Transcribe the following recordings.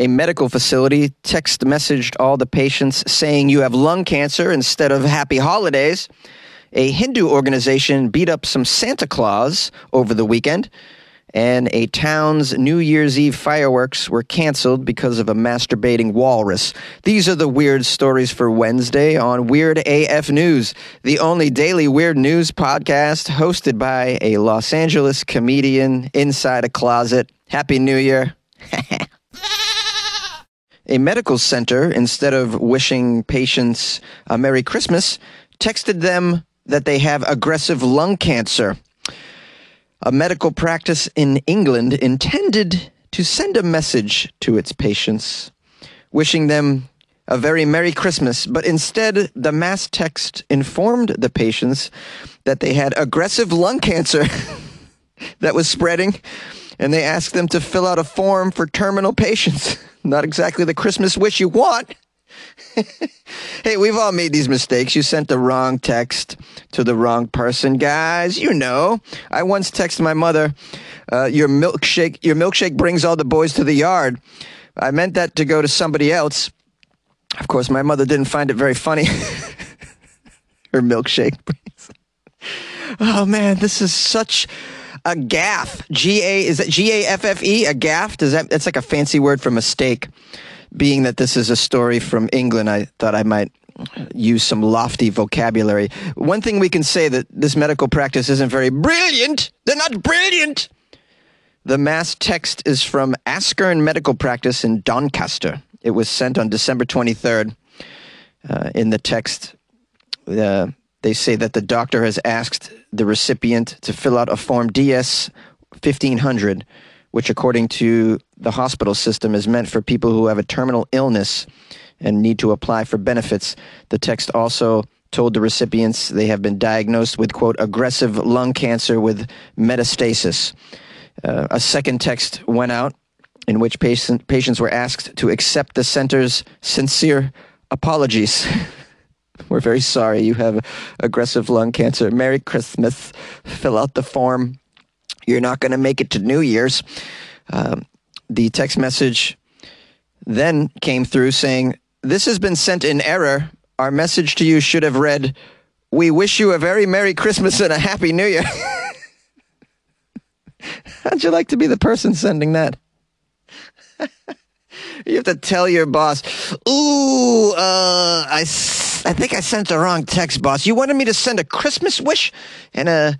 A medical facility text messaged all the patients saying you have lung cancer instead of happy holidays. A Hindu organization beat up some Santa Claus over the weekend. And a town's New Year's Eve fireworks were canceled because of a masturbating walrus. These are the weird stories for Wednesday on Weird AF News, the only daily weird news podcast hosted by a Los Angeles comedian inside a closet. Happy New Year. a medical center, instead of wishing patients a Merry Christmas, texted them that they have aggressive lung cancer. A medical practice in England intended to send a message to its patients, wishing them a very Merry Christmas, but instead the mass text informed the patients that they had aggressive lung cancer that was spreading, and they ask them to fill out a form for terminal patients. Not exactly the Christmas wish you want. hey, we've all made these mistakes. You sent the wrong text to the wrong person, guys. You know. I once texted my mother, uh, "Your milkshake, your milkshake brings all the boys to the yard." I meant that to go to somebody else. Of course, my mother didn't find it very funny. Her milkshake. Oh man, this is such a gaff. G A is that G A F F E? A gaff? Does that? That's like a fancy word for mistake being that this is a story from England, I thought I might use some lofty vocabulary. One thing we can say that this medical practice isn't very brilliant. They're not brilliant. The mass text is from Askern Medical Practice in Doncaster. It was sent on December 23rd. Uh, in the text, uh, they say that the doctor has asked the recipient to fill out a form DS 1500 which, according to the hospital system, is meant for people who have a terminal illness and need to apply for benefits. The text also told the recipients they have been diagnosed with, quote, aggressive lung cancer with metastasis. Uh, a second text went out in which patient, patients were asked to accept the center's sincere apologies. We're very sorry you have aggressive lung cancer. Merry Christmas. Fill out the form you're not going to make it to New Year's. Um, the text message then came through saying, This has been sent in error. Our message to you should have read, We wish you a very Merry Christmas and a Happy New Year. How'd you like to be the person sending that? you have to tell your boss, Ooh, uh, I, I think I sent the wrong text, boss. You wanted me to send a Christmas wish and a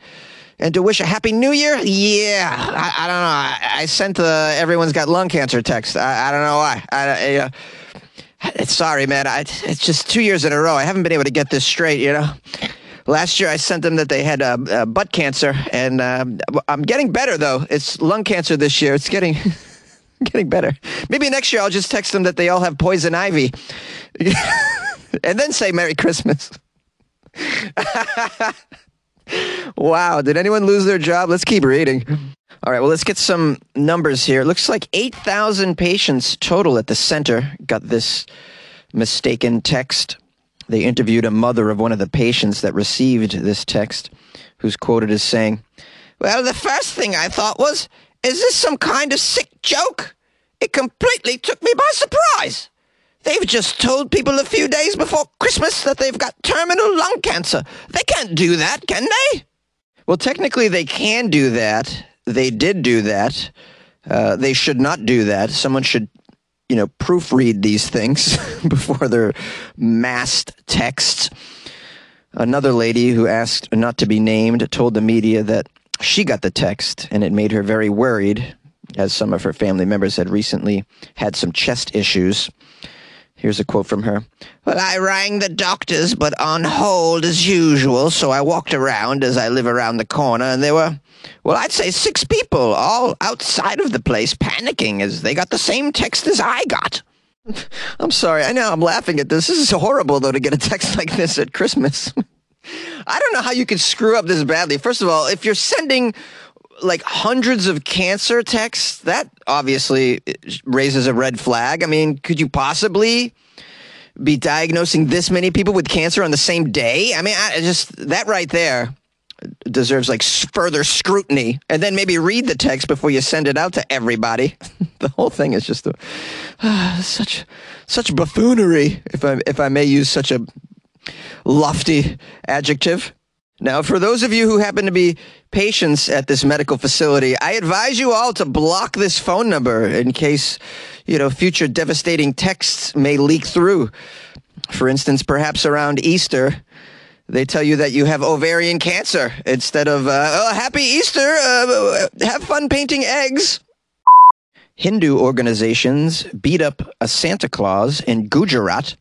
and to wish a happy new year? Yeah, I, I don't know. I, I sent the everyone's got lung cancer text. I, I don't know why. I, uh, sorry, man. I, it's just two years in a row. I haven't been able to get this straight. You know. Last year, I sent them that they had uh, uh, butt cancer, and uh, I'm getting better though. It's lung cancer this year. It's getting getting better. Maybe next year I'll just text them that they all have poison ivy, and then say Merry Christmas. wow. Did anyone lose their job? Let's keep reading. All right, well, let's get some numbers here. It looks like 8,000 patients total at the center got this mistaken text. They interviewed a mother of one of the patients that received this text, who's quoted as saying, Well, the first thing I thought was, is this some kind of sick joke? It completely took me by surprise. They've just told people a few days before Christmas that they've got terminal lung cancer. They can't do that, can they? Well, technically, they can do that. They did do that. Uh, they should not do that. Someone should, you know, proofread these things before they're massed texts. Another lady who asked not to be named told the media that she got the text and it made her very worried, as some of her family members had recently had some chest issues. Here's a quote from her. Well, I rang the doctors, but on hold as usual, so I walked around as I live around the corner, and there were, well, I'd say six people, all outside of the place, panicking as they got the same text as I got. I'm sorry, I know I'm laughing at this. This is horrible, though, to get a text like this at Christmas. I don't know how you could screw up this badly. First of all, if you're sending like hundreds of cancer texts, that obviously raises a red flag. I mean, could you possibly be diagnosing this many people with cancer on the same day? I mean, I just that right there deserves like further scrutiny and then maybe read the text before you send it out to everybody. the whole thing is just a, uh, such such buffoonery if I if I may use such a lofty adjective. Now, for those of you who happen to be patients at this medical facility, I advise you all to block this phone number in case, you know, future devastating texts may leak through. For instance, perhaps around Easter, they tell you that you have ovarian cancer instead of, uh, oh, happy Easter, uh, have fun painting eggs. Hindu organizations beat up a Santa Claus in Gujarat.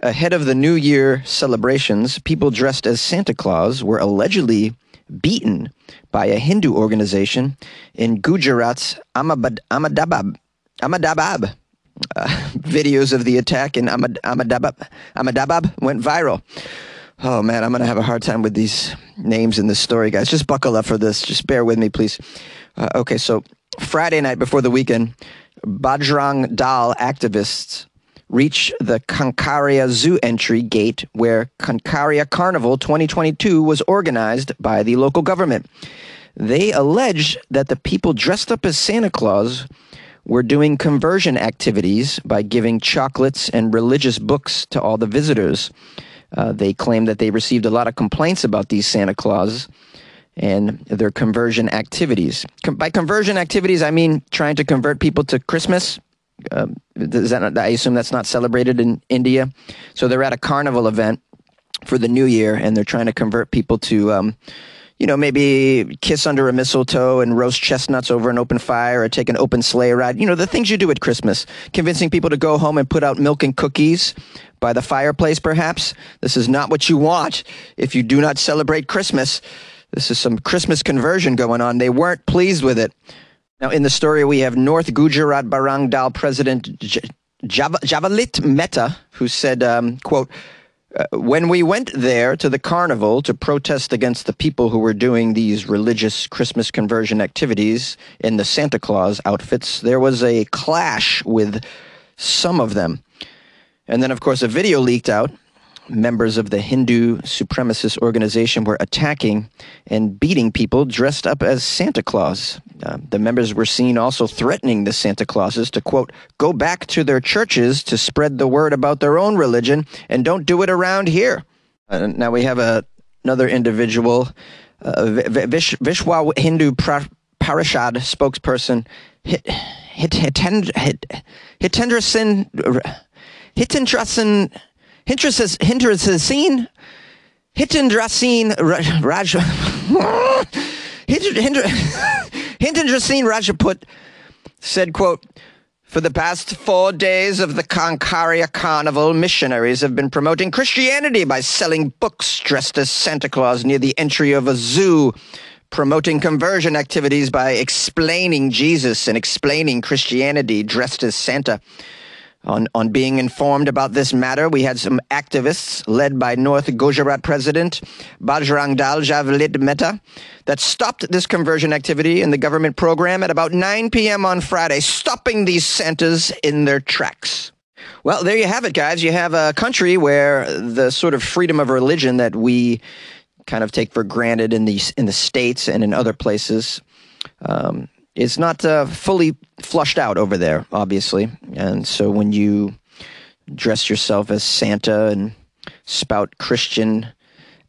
Ahead of the New Year celebrations, people dressed as Santa Claus were allegedly beaten by a Hindu organization in Gujarat's Ahmedabad. Ahmedabad. Uh, videos of the attack in Ahmedabad, Ahmedabad went viral. Oh man, I'm going to have a hard time with these names in this story, guys. Just buckle up for this. Just bear with me, please. Uh, okay, so Friday night before the weekend, Bajrang Dal activists reach the Kankaria Zoo entry gate where Kankaria Carnival 2022 was organized by the local government. They allege that the people dressed up as Santa Claus were doing conversion activities by giving chocolates and religious books to all the visitors. Uh, they claim that they received a lot of complaints about these Santa Claus and their conversion activities. Com- by conversion activities, I mean trying to convert people to Christmas. Um, does that not, I assume that's not celebrated in India. So they're at a carnival event for the new year, and they're trying to convert people to, um, you know, maybe kiss under a mistletoe and roast chestnuts over an open fire, or take an open sleigh ride. You know, the things you do at Christmas. Convincing people to go home and put out milk and cookies by the fireplace, perhaps. This is not what you want if you do not celebrate Christmas. This is some Christmas conversion going on. They weren't pleased with it. Now, in the story, we have North Gujarat Bajrang Dal President J- Jav- Javalit Mehta, who said, um, quote, uh, when we went there to the carnival to protest against the people who were doing these religious Christmas conversion activities in the Santa Claus outfits, there was a clash with some of them. And then, of course, a video leaked out. Members of the Hindu supremacist organization were attacking and beating people dressed up as Santa Claus. Uh, the members were seen also threatening the Santa Clauses to, quote, go back to their churches to spread the word about their own religion and don't do it around here. Uh, now we have a, another individual, uh, Vish, Vishwa Hindu Parishad spokesperson, Hit, Hit, Hitendra, Hit, Hitendra. Hitindrasen, Hindrasen, Hitindrasen Raj, Hitindrasen Rajaput said, quote, for the past four days of the Kankaria Carnival, missionaries have been promoting Christianity by selling books dressed as Santa Claus near the entry of a zoo, promoting conversion activities by explaining Jesus and explaining Christianity dressed as Santa. On, on being informed about this matter, we had some activists led by North Gujarat President Bajrang Dal Javalit Mehta that stopped this conversion activity in the government program at about 9 p.m. on Friday, stopping these Santas in their tracks. Well, there you have it, guys. You have a country where the sort of freedom of religion that we kind of take for granted in the in the states and in other places um, is not uh, fully flushed out over there, obviously. And so when you dress yourself as Santa and spout Christian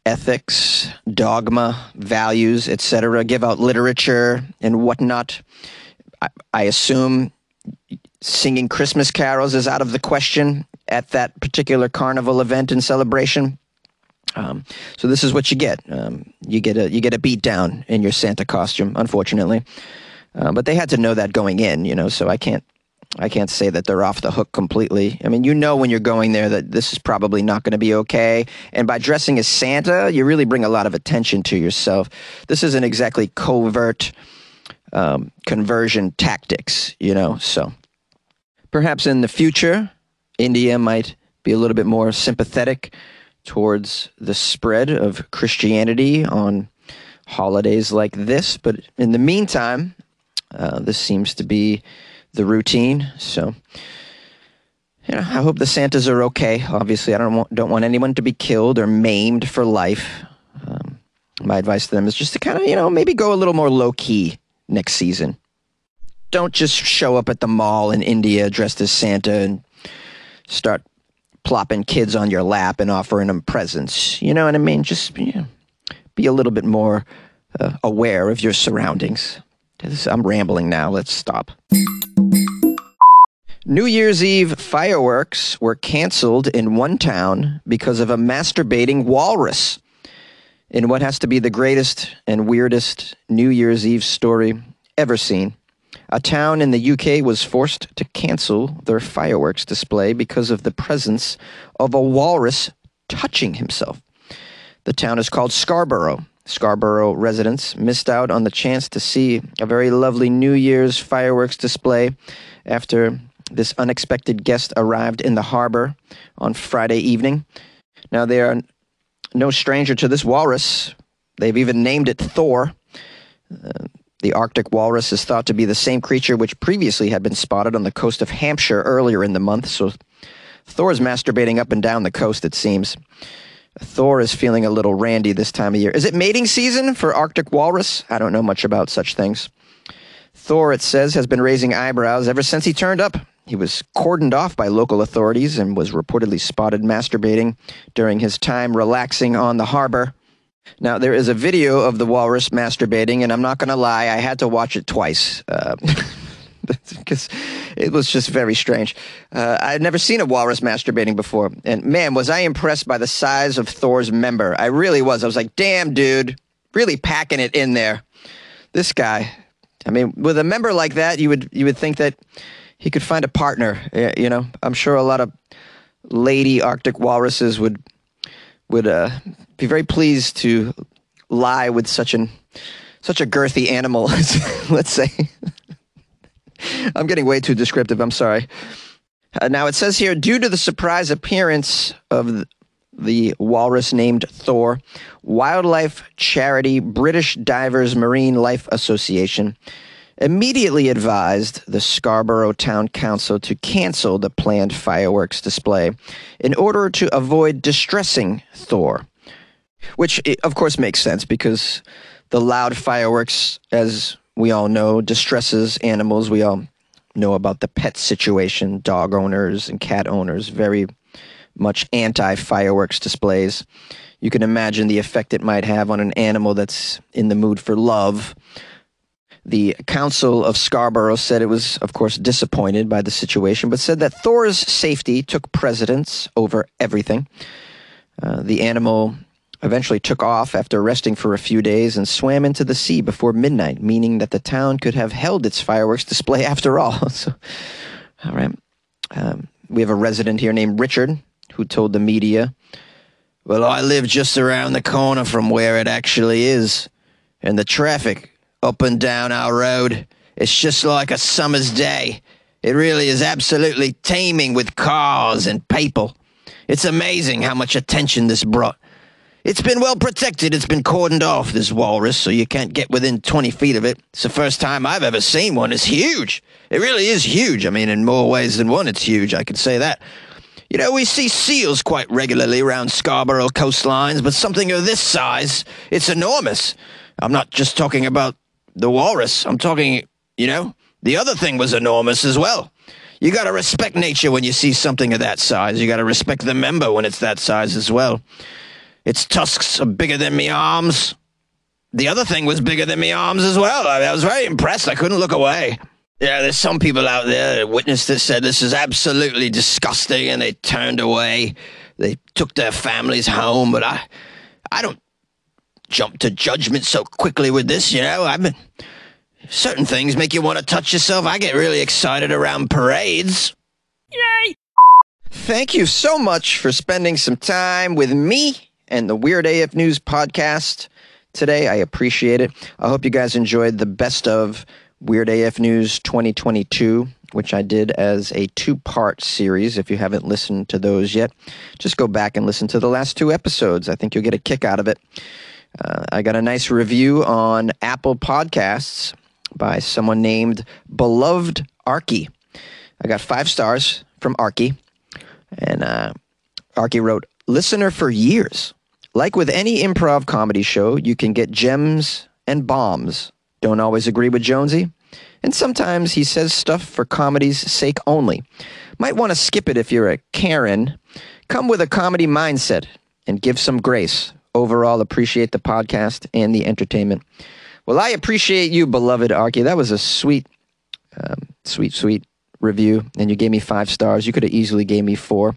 ethics, dogma, values, etc., give out literature and whatnot, I, I assume singing Christmas carols is out of the question at that particular carnival event and celebration. Um, so this is what you get. Um, you get a you get a beat down in your Santa costume, unfortunately. Uh, but they had to know that going in, you know. So I can't I can't say that they're off the hook completely. I mean, you know when you're going there that this is probably not going to be okay. And by dressing as Santa, you really bring a lot of attention to yourself. This isn't exactly covert um, conversion tactics, you know. So perhaps in the future, India might be a little bit more sympathetic towards the spread of Christianity on holidays like this. But in the meantime, uh, this seems to be the routine. So, you know, I hope the Santas are okay. Obviously, I don't want, don't want anyone to be killed or maimed for life. Um, my advice to them is just to kind of, you know, maybe go a little more low key next season. Don't just show up at the mall in India dressed as Santa and start plopping kids on your lap and offering them presents. You know what I mean? Just you know, be a little bit more uh, aware of your surroundings. I'm rambling now. Let's stop. New Year's Eve fireworks were canceled in one town because of a masturbating walrus. In what has to be the greatest and weirdest New Year's Eve story ever seen, a town in the UK was forced to cancel their fireworks display because of the presence of a walrus touching himself. The town is called Scarborough. Scarborough residents missed out on the chance to see a very lovely New Year's fireworks display after this unexpected guest arrived in the harbor on Friday evening. Now, they are no stranger to this walrus. They've even named it Thor. Uh, the Arctic walrus is thought to be the same creature which previously had been spotted on the coast of Hampshire earlier in the month, so Thor is masturbating up and down the coast, it seems. Thor is feeling a little randy this time of year. Is it mating season for Arctic walrus? I don't know much about such things. Thor, it says, has been raising eyebrows ever since he turned up. He was cordoned off by local authorities and was reportedly spotted masturbating during his time relaxing on the harbor. Now, there is a video of the walrus masturbating, and I'm not going to lie, I had to watch it twice. Uh, because it was just very strange. Uh, I had never seen a walrus masturbating before, and man, was I impressed by the size of Thor's member. I really was. I was like, damn, dude, really packing it in there. This guy. I mean, with a member like that, you would you would think that he could find a partner. You know, I'm sure a lot of lady Arctic walruses would would uh, be very pleased to lie with such an such a girthy animal. let's say. I'm getting way too descriptive. I'm sorry. Uh, now it says here, due to the surprise appearance of the walrus named Thor, wildlife charity British Divers Marine Life Association immediately advised the Scarborough Town Council to cancel the planned fireworks display in order to avoid distressing Thor. Which, of course, makes sense because the loud fireworks, as we all know distresses animals. We all know about the pet situation, dog owners and cat owners, very much anti fireworks displays. You can imagine the effect it might have on an animal that's in the mood for love. The Council of Scarborough said it was, of course, disappointed by the situation, but said that Thor's safety took precedence over everything. Uh, the animal eventually took off after resting for a few days and swam into the sea before midnight, meaning that the town could have held its fireworks display after all. so, all right. Um, we have a resident here named Richard who told the media, Well, I live just around the corner from where it actually is, and the traffic up and down our road, it's just like a summer's day. It really is absolutely teeming with cars and people. It's amazing how much attention this brought. It's been well protected. It's been cordoned off, this walrus, so you can't get within 20 feet of it. It's the first time I've ever seen one. It's huge. It really is huge. I mean, in more ways than one, it's huge. I can say that. You know, we see seals quite regularly around Scarborough coastlines, but something of this size, it's enormous. I'm not just talking about the walrus. I'm talking, you know, the other thing was enormous as well. You got to respect nature when you see something of that size. You got to respect the member when it's that size as well. Its tusks are bigger than me arms. The other thing was bigger than me arms as well. I, I was very impressed. I couldn't look away. Yeah, there's some people out there that witnessed this said this is absolutely disgusting and they turned away. They took their families home, but I I don't jump to judgment so quickly with this, you know. I've been certain things make you want to touch yourself. I get really excited around parades. Yay! Thank you so much for spending some time with me and the Weird AF News podcast today. I appreciate it. I hope you guys enjoyed the best of Weird AF News 2022, which I did as a two part series. If you haven't listened to those yet, just go back and listen to the last two episodes. I think you'll get a kick out of it. Uh, I got a nice review on Apple Podcasts by someone named Beloved Arky. I got five stars from Arky. And uh, Arky wrote, Listener for years Like with any improv comedy show, you can get gems and bombs. Don't always agree with Jonesy. And sometimes he says stuff for comedy's sake only. Might want to skip it if you're a Karen. Come with a comedy mindset and give some grace. Overall, appreciate the podcast and the entertainment. Well, I appreciate you, beloved Arky. That was a sweet, um, sweet, sweet review, and you gave me five stars. You could have easily gave me four,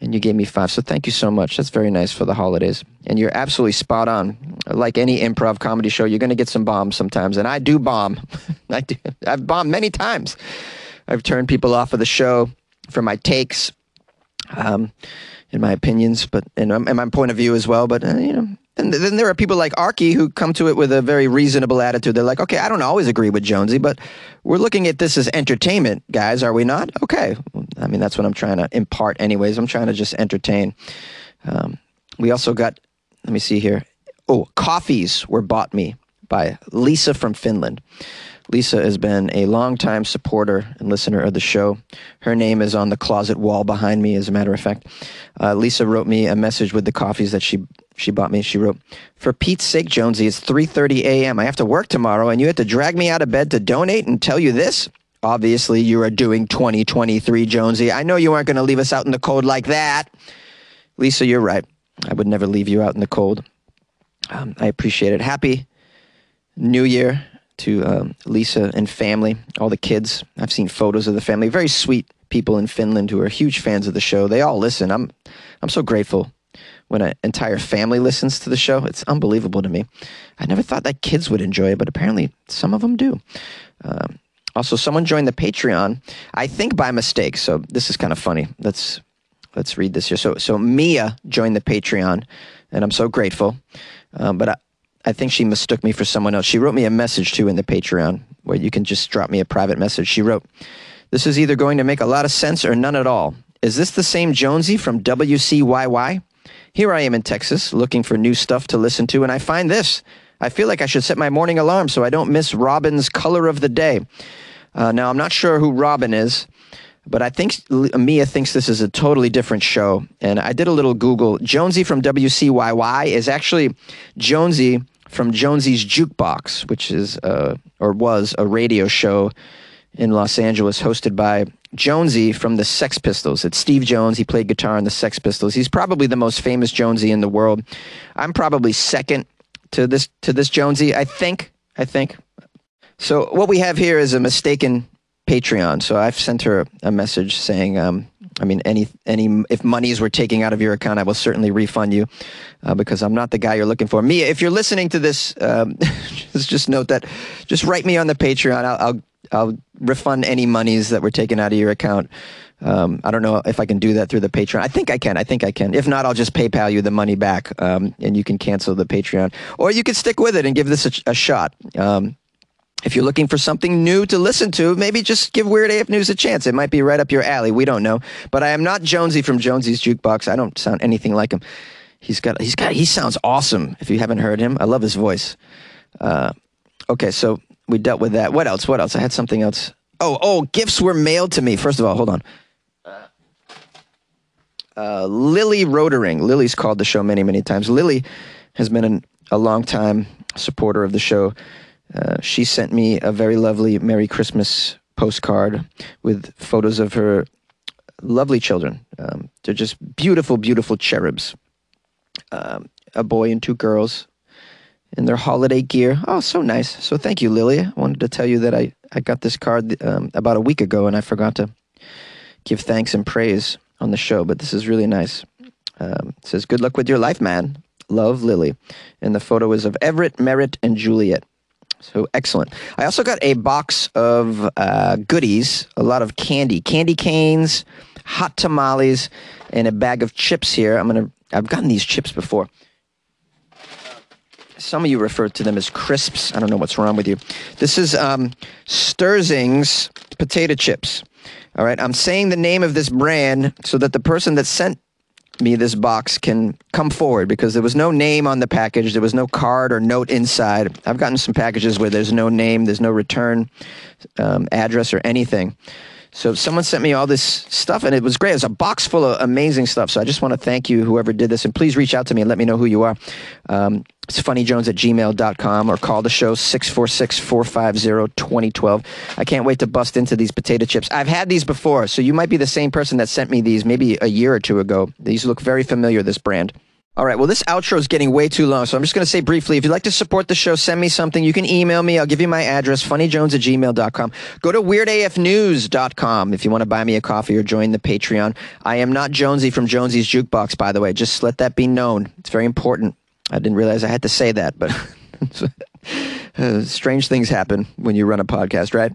and you gave me five. So thank you so much. That's very nice for the holidays. And you're absolutely spot on. Like any improv comedy show, you're going to get some bombs sometimes, and I do bomb. I do. I've bombed many times. I've turned people off of the show for my takes, um, in my opinions, but and, and my point of view as well. But uh, you know, and then there are people like Arky who come to it with a very reasonable attitude. They're like, okay, I don't always agree with Jonesy, but we're looking at this as entertainment, guys, are we not? Okay. I mean, that's what I'm trying to impart, anyways. I'm trying to just entertain. Um, we also got, let me see here. Oh, coffees were bought me by Lisa from Finland. Lisa has been a longtime supporter and listener of the show. Her name is on the closet wall behind me, as a matter of fact. Uh, Lisa wrote me a message with the coffees that she she bought me. She wrote, "For Pete's sake, Jonesy, it's 3:30 a.m. I have to work tomorrow, and you had to drag me out of bed to donate and tell you this." Obviously, you are doing 2023, Jonesy. I know you aren't going to leave us out in the cold like that. Lisa, you're right. I would never leave you out in the cold. Um, I appreciate it. Happy New Year to um, Lisa and family, all the kids. I've seen photos of the family. Very sweet people in Finland who are huge fans of the show. They all listen. I'm, I'm so grateful when an entire family listens to the show. It's unbelievable to me. I never thought that kids would enjoy it, but apparently some of them do. Um, also, someone joined the Patreon, I think by mistake. So this is kind of funny. Let's let's read this here. So so Mia joined the Patreon, and I'm so grateful. Um, but I, I think she mistook me for someone else. She wrote me a message too in the Patreon where you can just drop me a private message. She wrote, "This is either going to make a lot of sense or none at all. Is this the same Jonesy from WCYY?" Here I am in Texas looking for new stuff to listen to, and I find this. I feel like I should set my morning alarm so I don't miss Robin's color of the day. Uh, now, I'm not sure who Robin is, but I think Mia thinks this is a totally different show. And I did a little Google. Jonesy from WCYY is actually Jonesy from Jonesy's Jukebox, which is uh, or was a radio show in Los Angeles hosted by Jonesy from the Sex Pistols. It's Steve Jones. He played guitar in the Sex Pistols. He's probably the most famous Jonesy in the world. I'm probably second to this to this Jonesy. I think. I think. So what we have here is a mistaken Patreon. So I've sent her a message saying, um, I mean, any any if monies were taking out of your account, I will certainly refund you uh, because I'm not the guy you're looking for. Mia, if you're listening to this, um, just just note that. Just write me on the Patreon. I'll, I'll I'll refund any monies that were taken out of your account. Um, I don't know if I can do that through the Patreon. I think I can. I think I can. If not, I'll just PayPal you the money back, um, and you can cancel the Patreon, or you can stick with it and give this a, a shot. Um, if you're looking for something new to listen to, maybe just give Weird AF News a chance. It might be right up your alley. We don't know. But I am not Jonesy from Jonesy's Jukebox. I don't sound anything like him. He's got. He's got. He sounds awesome. If you haven't heard him, I love his voice. Uh, okay, so we dealt with that. What else? What else? I had something else. Oh, oh, gifts were mailed to me. First of all, hold on. Uh, Lily Rotering. Lily's called the show many, many times. Lily has been an, a long time supporter of the show. Uh, she sent me a very lovely Merry Christmas postcard with photos of her lovely children. Um, they're just beautiful, beautiful cherubs. Um, a boy and two girls in their holiday gear. Oh, so nice. So thank you, Lily. I wanted to tell you that I, I got this card um, about a week ago and I forgot to give thanks and praise on the show, but this is really nice. Um, it says, Good luck with your life, man. Love, Lily. And the photo is of Everett, Merritt, and Juliet. So excellent. I also got a box of uh, goodies, a lot of candy, candy canes, hot tamales, and a bag of chips here. I'm gonna. I've gotten these chips before. Some of you refer to them as crisps. I don't know what's wrong with you. This is um, Stertzing's potato chips. All right, I'm saying the name of this brand so that the person that sent me this box can come forward because there was no name on the package. There was no card or note inside. I've gotten some packages where there's no name, there's no return um, address or anything. So someone sent me all this stuff and it was great. It was a box full of amazing stuff. So I just want to thank you, whoever did this. And please reach out to me and let me know who you are. Um, it's funnyjones at gmail.com or call the show 646-450-2012. I can't wait to bust into these potato chips. I've had these before, so you might be the same person that sent me these maybe a year or two ago. These look very familiar, this brand. All right. Well, this outro is getting way too long, so I'm just going to say briefly if you'd like to support the show, send me something. You can email me. I'll give you my address, funnyjones at gmail.com. Go to weirdafnews.com if you want to buy me a coffee or join the Patreon. I am not Jonesy from Jonesy's Jukebox, by the way. Just let that be known. It's very important. I didn't realize I had to say that, but strange things happen when you run a podcast, right?